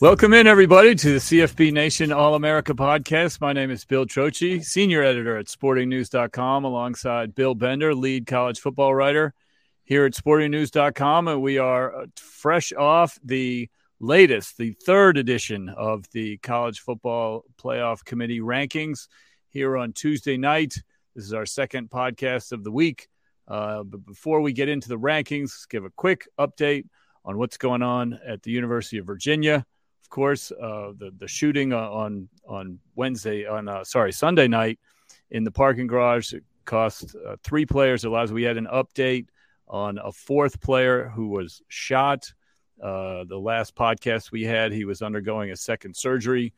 Welcome in, everybody, to the CFB Nation All America podcast. My name is Bill Trocchi, senior editor at sportingnews.com, alongside Bill Bender, lead college football writer here at sportingnews.com. And we are uh, fresh off the latest, the third edition of the College Football Playoff Committee rankings here on Tuesday night. This is our second podcast of the week. Uh, but before we get into the rankings, let's give a quick update on what's going on at the University of Virginia of course, uh, the the shooting on on Wednesday on uh, sorry Sunday night in the parking garage it cost uh, three players their lives. We had an update on a fourth player who was shot. Uh, the last podcast we had, he was undergoing a second surgery.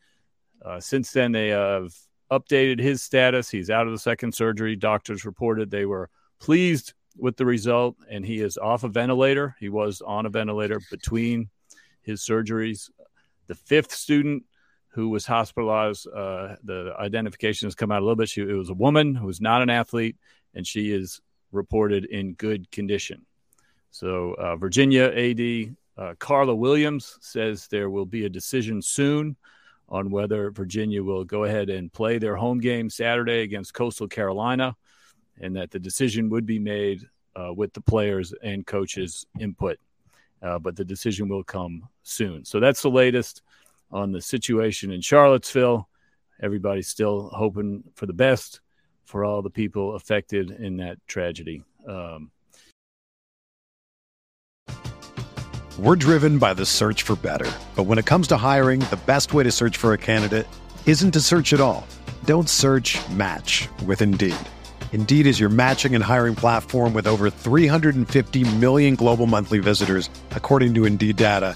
Uh, since then, they have updated his status. He's out of the second surgery. Doctors reported they were pleased with the result, and he is off a ventilator. He was on a ventilator between his surgeries. The fifth student who was hospitalized, uh, the identification has come out a little bit. She, it was a woman who was not an athlete, and she is reported in good condition. So, uh, Virginia AD uh, Carla Williams says there will be a decision soon on whether Virginia will go ahead and play their home game Saturday against Coastal Carolina, and that the decision would be made uh, with the players and coaches' input uh, but the decision will come soon. So that's the latest on the situation in Charlottesville. Everybody's still hoping for the best for all the people affected in that tragedy. Um, We're driven by the search for better. But when it comes to hiring, the best way to search for a candidate isn't to search at all. Don't search match with Indeed. Indeed is your matching and hiring platform with over 350 million global monthly visitors, according to Indeed data,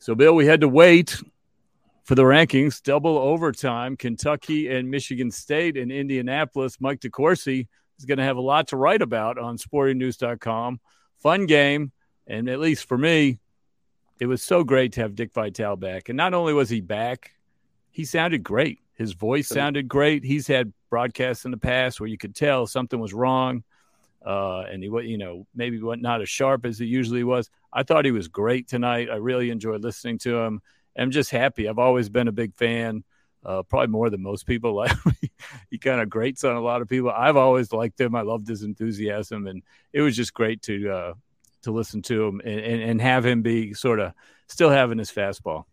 So, Bill, we had to wait for the rankings, double overtime. Kentucky and Michigan State and Indianapolis. Mike DeCourcy is going to have a lot to write about on sportingnews.com. Fun game. And at least for me, it was so great to have Dick Vitale back. And not only was he back, he sounded great. His voice sounded great. He's had broadcasts in the past where you could tell something was wrong uh, and he was, you know, maybe not as sharp as he usually was. I thought he was great tonight. I really enjoyed listening to him. I'm just happy. I've always been a big fan uh, probably more than most people. Like he kind of grates on a lot of people. I've always liked him. I loved his enthusiasm, and it was just great to uh, to listen to him and, and, and have him be sort of still having his fastball.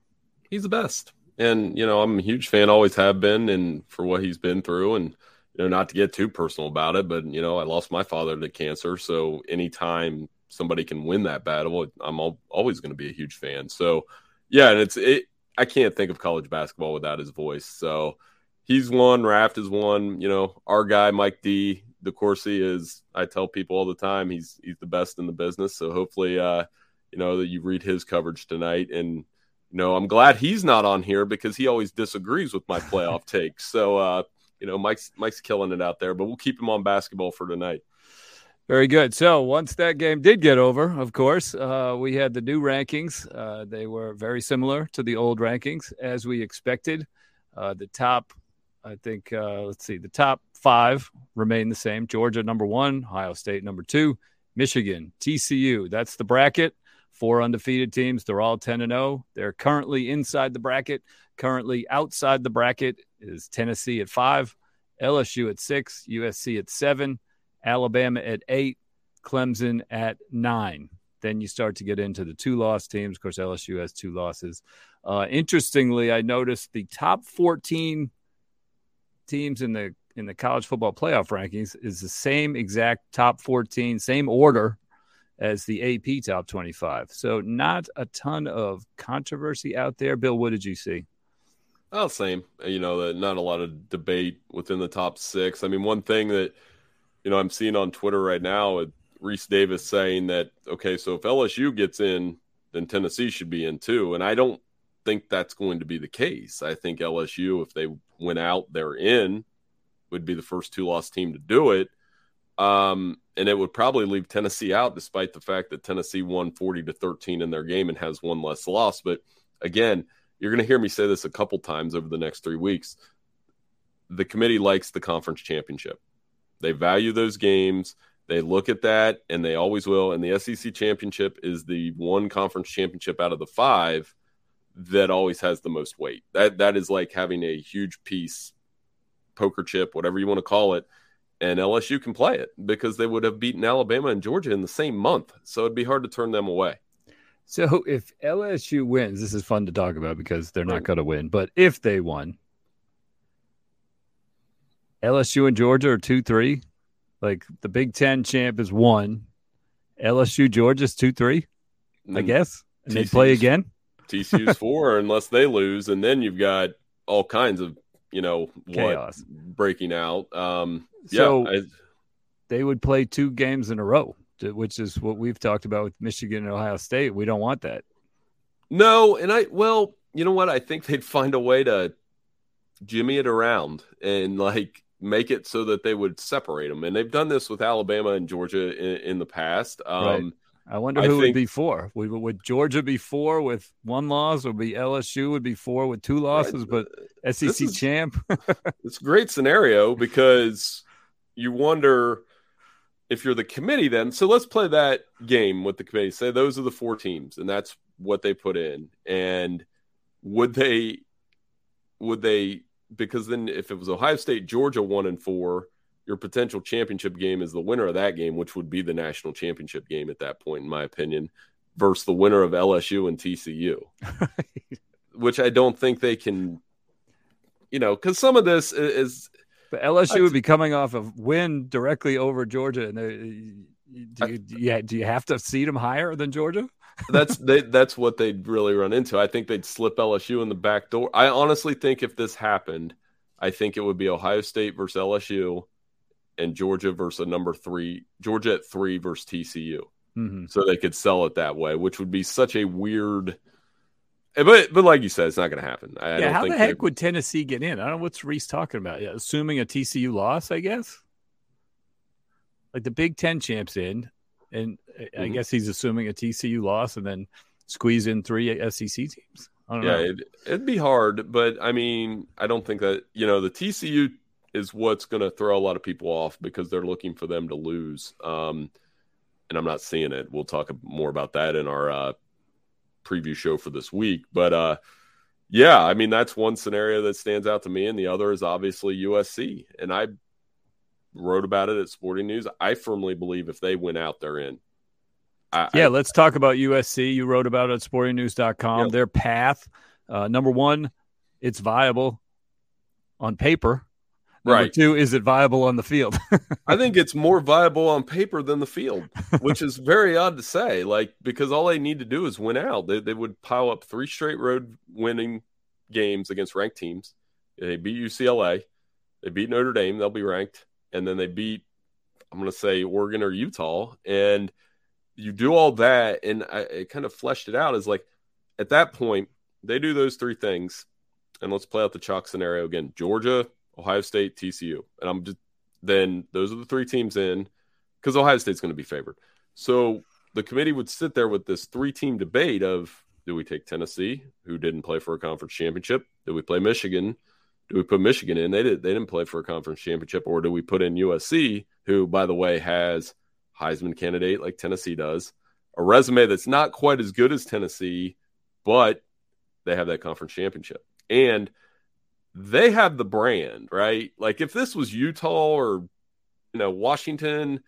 He's the best, and you know I'm a huge fan, always have been, and for what he's been through, and you know not to get too personal about it, but you know I lost my father to cancer, so anytime somebody can win that battle, I'm always going to be a huge fan. So yeah, and it's it I can't think of college basketball without his voice. So he's one, Raft is one. You know, our guy Mike D. DeCourcy is. I tell people all the time he's he's the best in the business. So hopefully, uh, you know that you read his coverage tonight. And you know, I'm glad he's not on here because he always disagrees with my playoff takes. So uh, you know, Mike's Mike's killing it out there. But we'll keep him on basketball for tonight. Very good. So once that game did get over, of course, uh, we had the new rankings. Uh, they were very similar to the old rankings, as we expected. Uh, the top, I think, uh, let's see, the top five remain the same. Georgia number one, Ohio State number two, Michigan, TCU. That's the bracket. Four undefeated teams. They're all 10 and 0. They're currently inside the bracket. Currently outside the bracket is Tennessee at five, LSU at six, USC at seven. Alabama at eight, Clemson at nine. Then you start to get into the two loss teams. Of course, LSU has two losses. Uh, interestingly, I noticed the top 14 teams in the in the college football playoff rankings is the same exact top 14, same order as the AP top 25. So not a ton of controversy out there. Bill, what did you see? Oh, same. You know, not a lot of debate within the top six. I mean, one thing that – you know, I'm seeing on Twitter right now Rece Davis saying that okay, so if LSU gets in, then Tennessee should be in too, and I don't think that's going to be the case. I think LSU, if they went out, they're in, would be the first two loss team to do it. Um, and it would probably leave Tennessee out, despite the fact that Tennessee won 40 to 13 in their game and has one less loss. But again, you're going to hear me say this a couple times over the next three weeks. The committee likes the conference championship. They value those games. They look at that, and they always will. And the SEC championship is the one conference championship out of the five that always has the most weight. That that is like having a huge piece, poker chip, whatever you want to call it. And LSU can play it because they would have beaten Alabama and Georgia in the same month. So it'd be hard to turn them away. So if LSU wins, this is fun to talk about because they're not going to win. But if they won, LSU and Georgia are two three. Like the Big Ten champ is one. LSU Georgia's two three. I guess. And they play again. TCU's four unless they lose, and then you've got all kinds of you know chaos breaking out. Um, so yeah, I, they would play two games in a row, which is what we've talked about with Michigan and Ohio State. We don't want that. No, and I well, you know what? I think they'd find a way to jimmy it around and like make it so that they would separate them. And they've done this with Alabama and Georgia in, in the past. Um, right. I wonder who I think, would be four. Would, would Georgia be four with one loss, or be LSU would be four with two losses, right. but SEC is, champ? it's a great scenario because you wonder if you're the committee then. So let's play that game with the committee. Say those are the four teams, and that's what they put in. And would they would they because then if it was Ohio State, Georgia one and four, your potential championship game is the winner of that game, which would be the national championship game at that point, in my opinion, versus the winner of LSU and TCU, which I don't think they can, you know, because some of this is. But LSU would be coming off a win directly over Georgia, and uh, they, do you, yeah, do you have to seed them higher than Georgia? That's they, that's what they'd really run into. I think they'd slip LSU in the back door. I honestly think if this happened, I think it would be Ohio State versus LSU and Georgia versus a number three, Georgia at three versus TCU. Mm-hmm. So they could sell it that way, which would be such a weird. But but like you said, it's not going to happen. I, yeah, how the heck would Tennessee get in? I don't know what's Rece talking about. Yeah, assuming a TCU loss, I guess. Like the Big Ten champs in, and mm-hmm. I guess he's assuming a TCU loss and then squeeze in three SEC teams. yeah, know. It, it'd be hard, but I mean, I don't think that you know the TCU is what's going to throw a lot of people off because they're looking for them to lose. Um, and I'm not seeing it. We'll talk more about that in our uh, preview show for this week. But uh, Yeah, I mean that's one scenario that stands out to me, and the other is obviously USC. And I wrote about it at Sporting News. I firmly believe if they went out, they're in. I, yeah, I, let's talk about USC. You wrote about it at sportingnews.com. Yep. Their path, uh, number one, it's viable on paper. Number right. two, is it viable on the field? I think it's more viable on paper than the field, which is very odd to say. Like because all they need to do is win out. They, they would pile up three straight road winning games against ranked teams. They beat UCLA, they beat Notre Dame, they'll be ranked, and then they beat I'm going to say Oregon or Utah, and you do all that, and I, it kind of fleshed it out as like at that point they do those three things, and let's play out the chalk scenario again: Georgia, Ohio State, TCU, and I'm just then those are the three teams in because Ohio State's going to be favored. So the committee would sit there with this three team debate of do we take Tennessee, who didn't play for a conference championship? Do we play Michigan? Do we put Michigan in? They did they didn't play for a conference championship, or do we put in USC, who by the way has Heisman candidate like Tennessee does, a resume that's not quite as good as Tennessee, but they have that conference championship. And they have the brand, right? Like if this was Utah or you know Washington,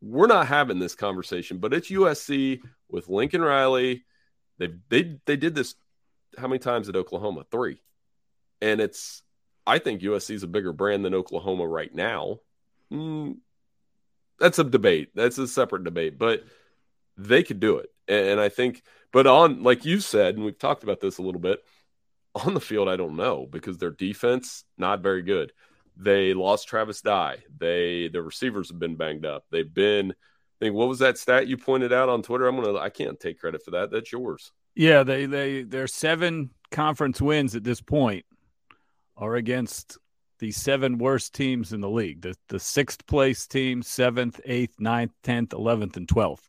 we're not having this conversation, but it's USC with Lincoln Riley. They they they did this how many times at Oklahoma? 3. And it's I think USC is a bigger brand than Oklahoma right now. Mm, that's a debate. That's a separate debate, but they could do it. And I think, but on, like you said, and we've talked about this a little bit, on the field, I don't know because their defense not very good. They lost Travis Dye. They the receivers have been banged up. They've been. I think what was that stat you pointed out on Twitter? I'm gonna. I can't take credit for that. That's yours. Yeah, they they they're seven conference wins at this point are against the seven worst teams in the league. The the sixth place team, seventh, eighth, ninth, tenth, eleventh, and twelfth.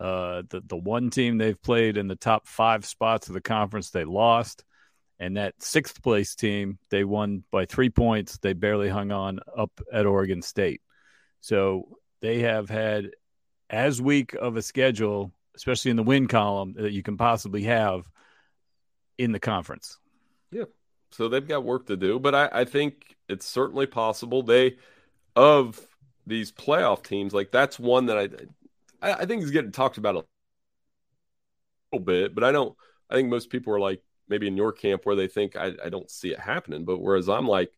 Uh, the the one team they've played in the top five spots of the conference, they lost. And that sixth place team, they won by three points. They barely hung on up at Oregon State. So they have had as weak of a schedule, especially in the win column, that you can possibly have in the conference. Yeah. So they've got work to do, but I, I think it's certainly possible. They, of these playoff teams, like that's one that I, I think is getting talked about a little bit, but I don't, I think most people are like, maybe in your camp where they think I, I don't see it happening. But whereas I'm like,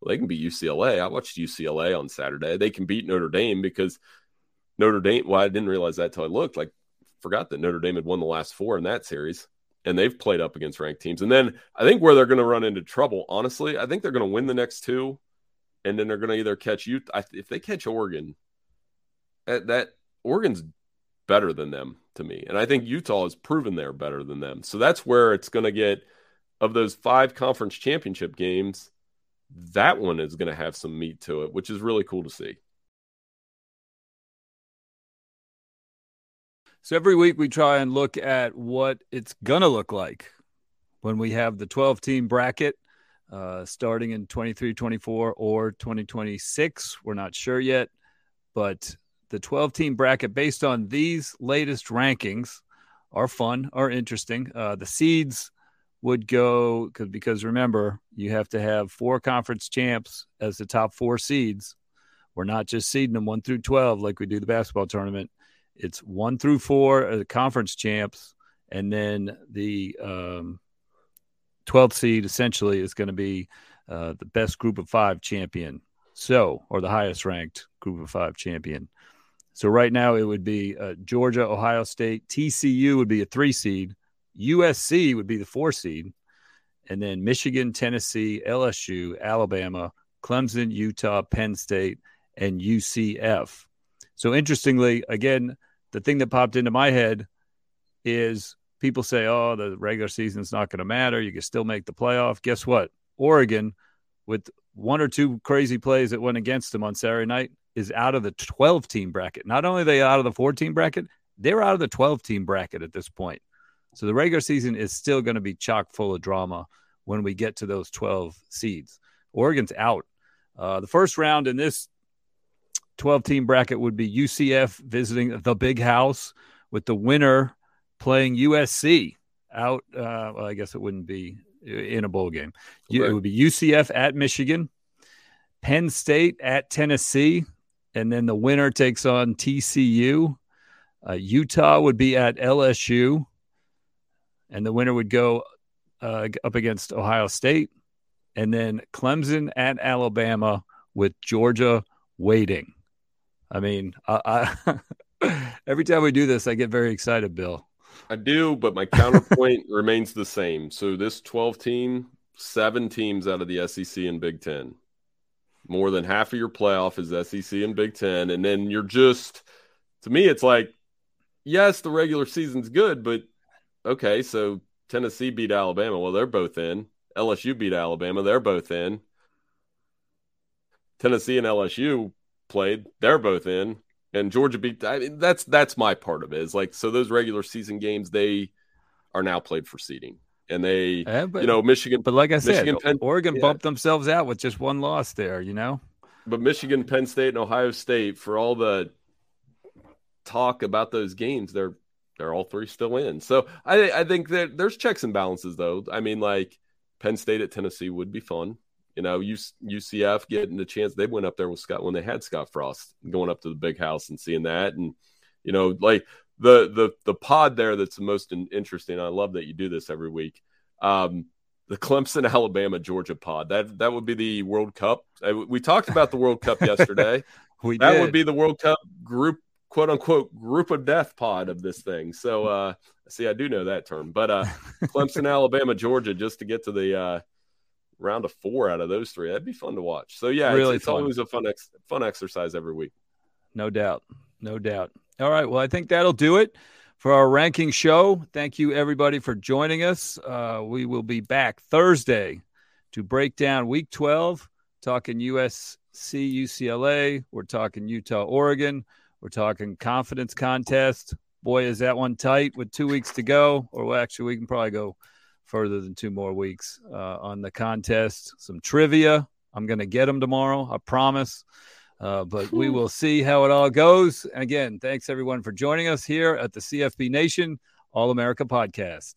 well, they can beat UCLA. I watched UCLA on Saturday. They can beat Notre Dame because Notre Dame. Well, I didn't realize that till I looked. Like, forgot that Notre Dame had won the last four in that series, and they've played up against ranked teams. And then I think where they're going to run into trouble, honestly, I think they're going to win the next two, and then they're going to either catch you. If they catch Oregon, that, that Oregon's better than them to me. And I think Utah has proven they're better than them. So that's where it's going to get of those five conference championship games, that one is going to have some meat to it, which is really cool to see. So every week we try and look at what it's going to look like when we have the 12 team bracket uh, starting in 23 24 or 2026. We're not sure yet, but the 12 team bracket based on these latest rankings are fun, are interesting. Uh, the seeds would go because because remember you have to have four conference champs as the top four seeds. We're not just seeding them one through 12 like we do the basketball tournament. It's one through four are the conference champs, and then the um, 12th seed essentially is going to be uh, the best group of five champion. So, or the highest ranked group of five champion. So right now it would be uh, Georgia, Ohio State, TCU would be a three seed, USC would be the four seed, and then Michigan, Tennessee, LSU, Alabama, Clemson, Utah, Penn State, and UCF. So interestingly, again, the thing that popped into my head is people say, "Oh, the regular season's not going to matter. You can still make the playoff." Guess what? Oregon, with one or two crazy plays that went against them on Saturday night, is out of the 12 team bracket. Not only are they out of the 14 bracket, they're out of the 12 team bracket at this point. So the regular season is still going to be chock full of drama when we get to those 12 seeds. Oregon's out. Uh, the first round in this 12 team bracket would be UCF visiting the big house with the winner playing USC out. Uh, well, I guess it wouldn't be in a bowl game. Right. It would be UCF at Michigan, Penn State at Tennessee, and then the winner takes on TCU. Uh, Utah would be at LSU, and the winner would go uh, up against Ohio State, and then Clemson at Alabama with Georgia waiting. I mean, I, I every time we do this, I get very excited, Bill. I do, but my counterpoint remains the same. So this 12 team, seven teams out of the SEC and Big Ten. More than half of your playoff is SEC and Big Ten. And then you're just, to me, it's like, yes, the regular season's good, but okay, so Tennessee beat Alabama. Well, they're both in. LSU beat Alabama. They're both in. Tennessee and LSU played. They're both in. And Georgia beat. I mean, that's that's my part of it. Is like so those regular season games they are now played for seeding, and they yeah, but, you know Michigan. But like I said, Penn, Oregon yeah. bumped themselves out with just one loss there. You know. But Michigan, Penn State, and Ohio State, for all the talk about those games, they're they're all three still in. So I I think that there's checks and balances though. I mean, like Penn State at Tennessee would be fun. You know, UCF getting the chance. They went up there with Scott when they had Scott Frost, going up to the big house and seeing that, and you know, like the the the pod there that's the most interesting. I love that you do this every week. Um, the Clemson, Alabama, Georgia pod. That that would be the World Cup. We talked about the World Cup yesterday. we that did. would be the World Cup group, quote unquote, group of death pod of this thing. So, uh, see, I do know that term, but uh, Clemson, Alabama, Georgia, just to get to the uh, round of four out of those three. That'd be fun to watch. So yeah, really it's, it's always a fun ex- fun exercise every week. No doubt, no doubt. All right, well, I think that'll do it for our ranking show. Thank you everybody for joining us. Uh, we will be back Thursday to break down Week 12, talking USC, UCLA. We're talking Utah, Oregon. We're talking confidence contest. Boy, is that one tight with two weeks to go. Or well, actually, we can probably go further than two more weeks uh, on the contest. Some trivia. I'm going to get them tomorrow. I promise. Uh, but we will see how it all goes. Again, thanks everyone for joining us here at the CFB Nation All America podcast.